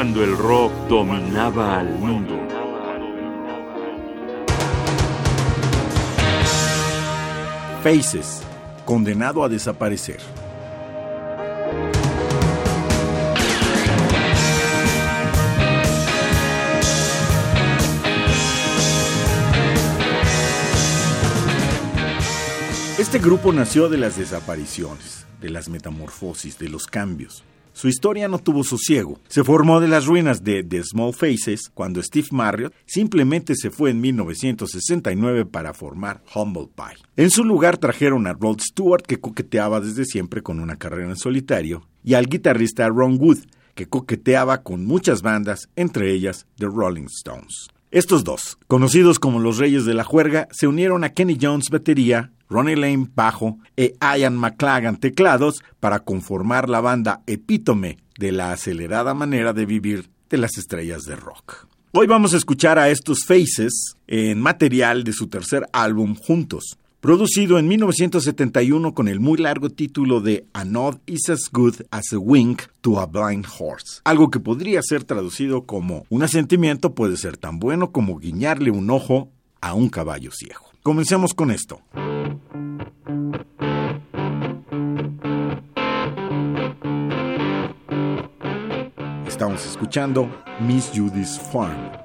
cuando el rock dominaba al mundo. Faces, condenado a desaparecer. Este grupo nació de las desapariciones, de las metamorfosis, de los cambios. Su historia no tuvo sosiego. Se formó de las ruinas de The Small Faces cuando Steve Marriott simplemente se fue en 1969 para formar Humble Pie. En su lugar trajeron a Rod Stewart, que coqueteaba desde siempre con una carrera en solitario, y al guitarrista Ron Wood, que coqueteaba con muchas bandas, entre ellas The Rolling Stones. Estos dos, conocidos como los Reyes de la Juerga, se unieron a Kenny Jones batería, Ronnie Lane bajo e Ian McLagan teclados para conformar la banda epítome de la acelerada manera de vivir de las estrellas de rock. Hoy vamos a escuchar a estos Faces en material de su tercer álbum Juntos, producido en 1971 con el muy largo título de A Nod is as good as a wink to a blind horse, algo que podría ser traducido como un asentimiento puede ser tan bueno como guiñarle un ojo a un caballo ciego. Comencemos con esto. Estamos escuchando Miss Judy's Farm.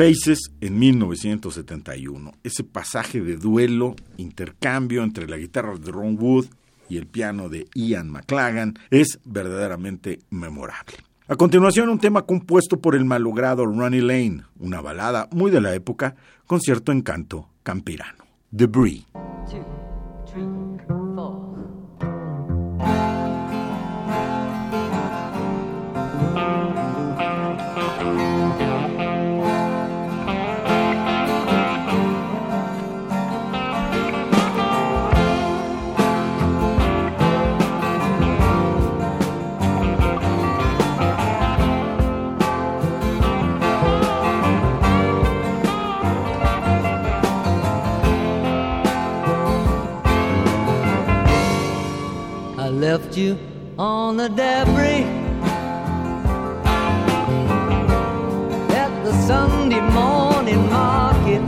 Faces en 1971. Ese pasaje de duelo, intercambio entre la guitarra de Ron Wood y el piano de Ian McLagan es verdaderamente memorable. A continuación, un tema compuesto por el malogrado Ronnie Lane, una balada muy de la época, con cierto encanto campirano. Debris. The Sunday morning market.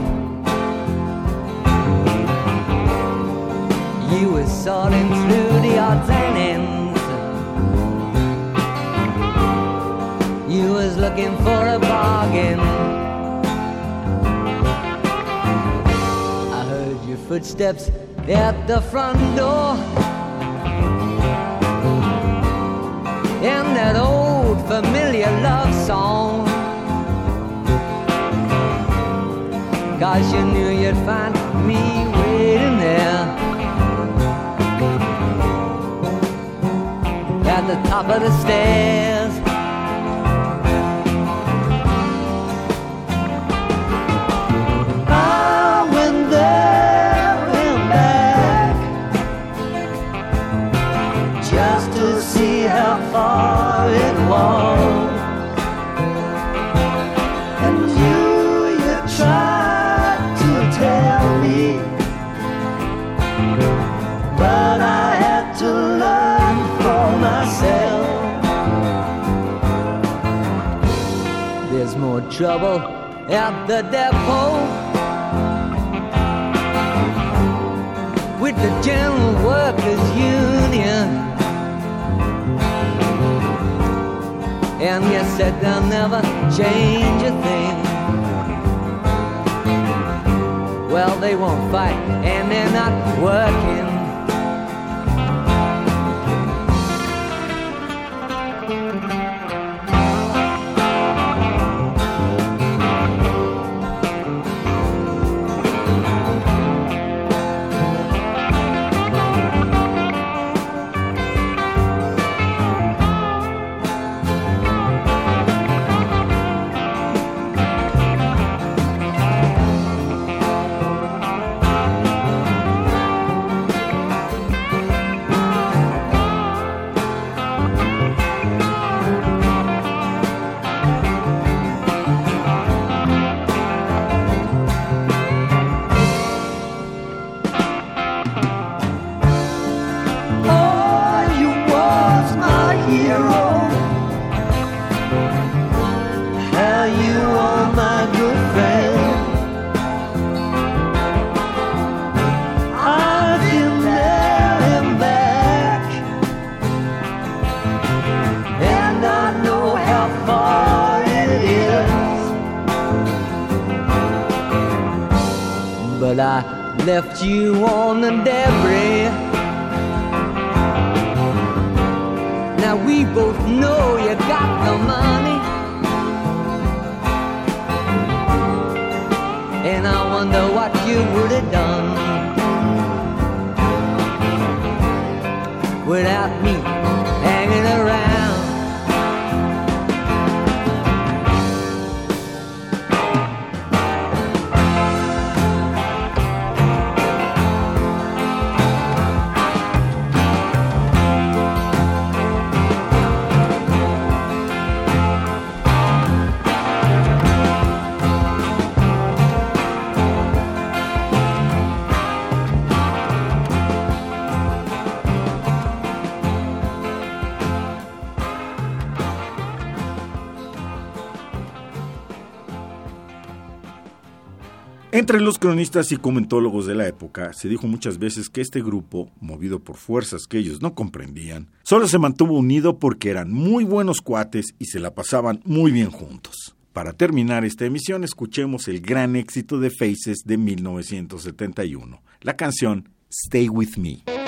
You were sorting through the odds and ends. You was looking for a bargain. I heard your footsteps at the front door. And that old familiar love song. Cause you knew you'd find me waiting there at the top of the stairs. Ah, I went there and back just to see how far it was. Trouble at the depot. With the General Workers Union And you said they'll never change a thing. Well, they won't fight, and they're not working. But I left you on the debris. Now we both know you got the money. And I wonder what you would have done without me Entre los cronistas y comentólogos de la época se dijo muchas veces que este grupo, movido por fuerzas que ellos no comprendían, solo se mantuvo unido porque eran muy buenos cuates y se la pasaban muy bien juntos. Para terminar esta emisión, escuchemos el gran éxito de Faces de 1971, la canción Stay With Me.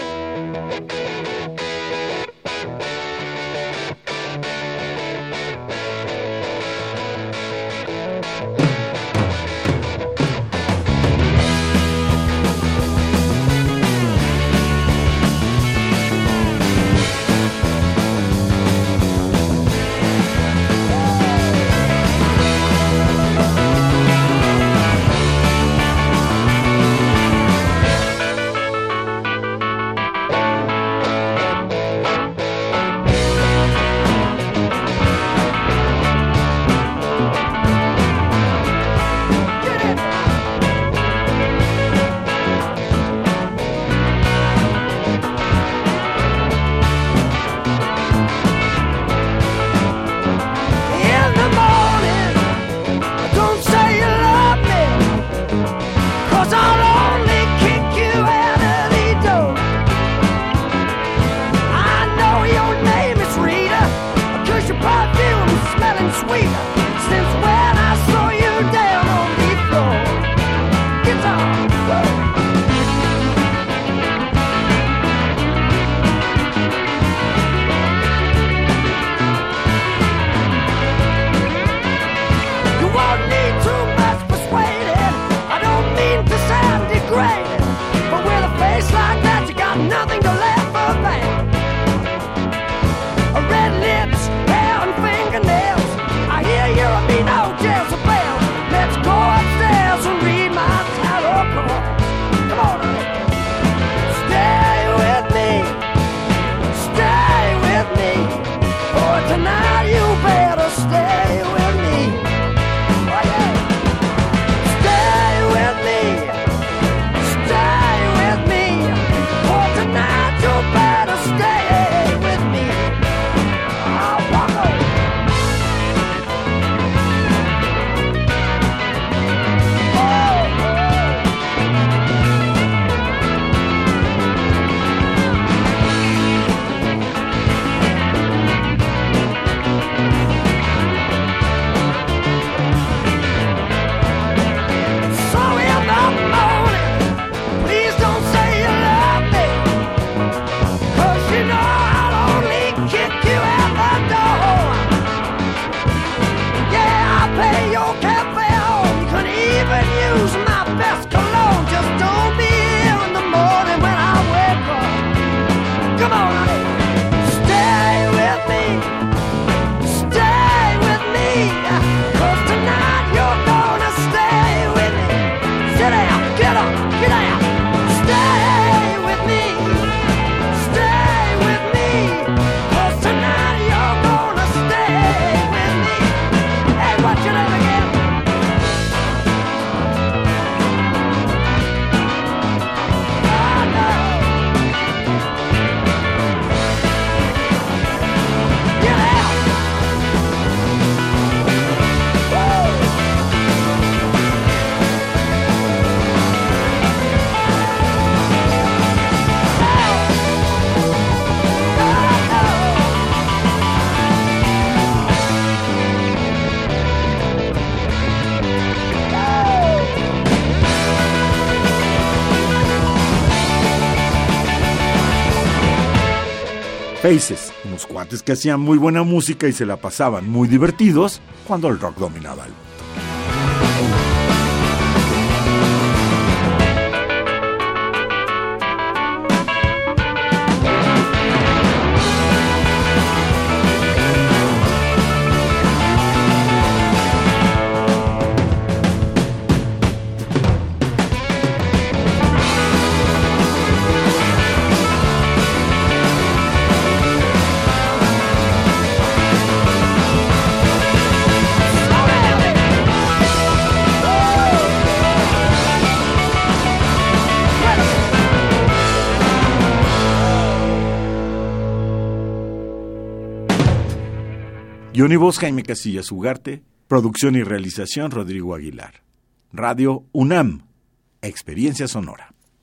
Faces, unos cuates que hacían muy buena música y se la pasaban muy divertidos cuando el rock dominaba el Guión Jaime Casillas Ugarte, producción y realización Rodrigo Aguilar. Radio UNAM, Experiencia Sonora.